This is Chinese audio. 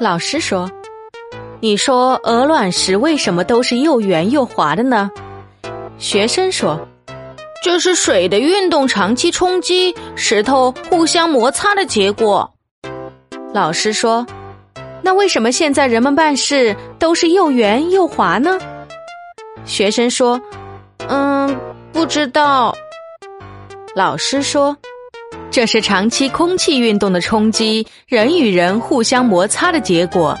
老师说：“你说鹅卵石为什么都是又圆又滑的呢？”学生说：“这是水的运动长期冲击，石头互相摩擦的结果。”老师说：“那为什么现在人们办事都是又圆又滑呢？”学生说：“嗯，不知道。”老师说。这是长期空气运动的冲击，人与人互相摩擦的结果。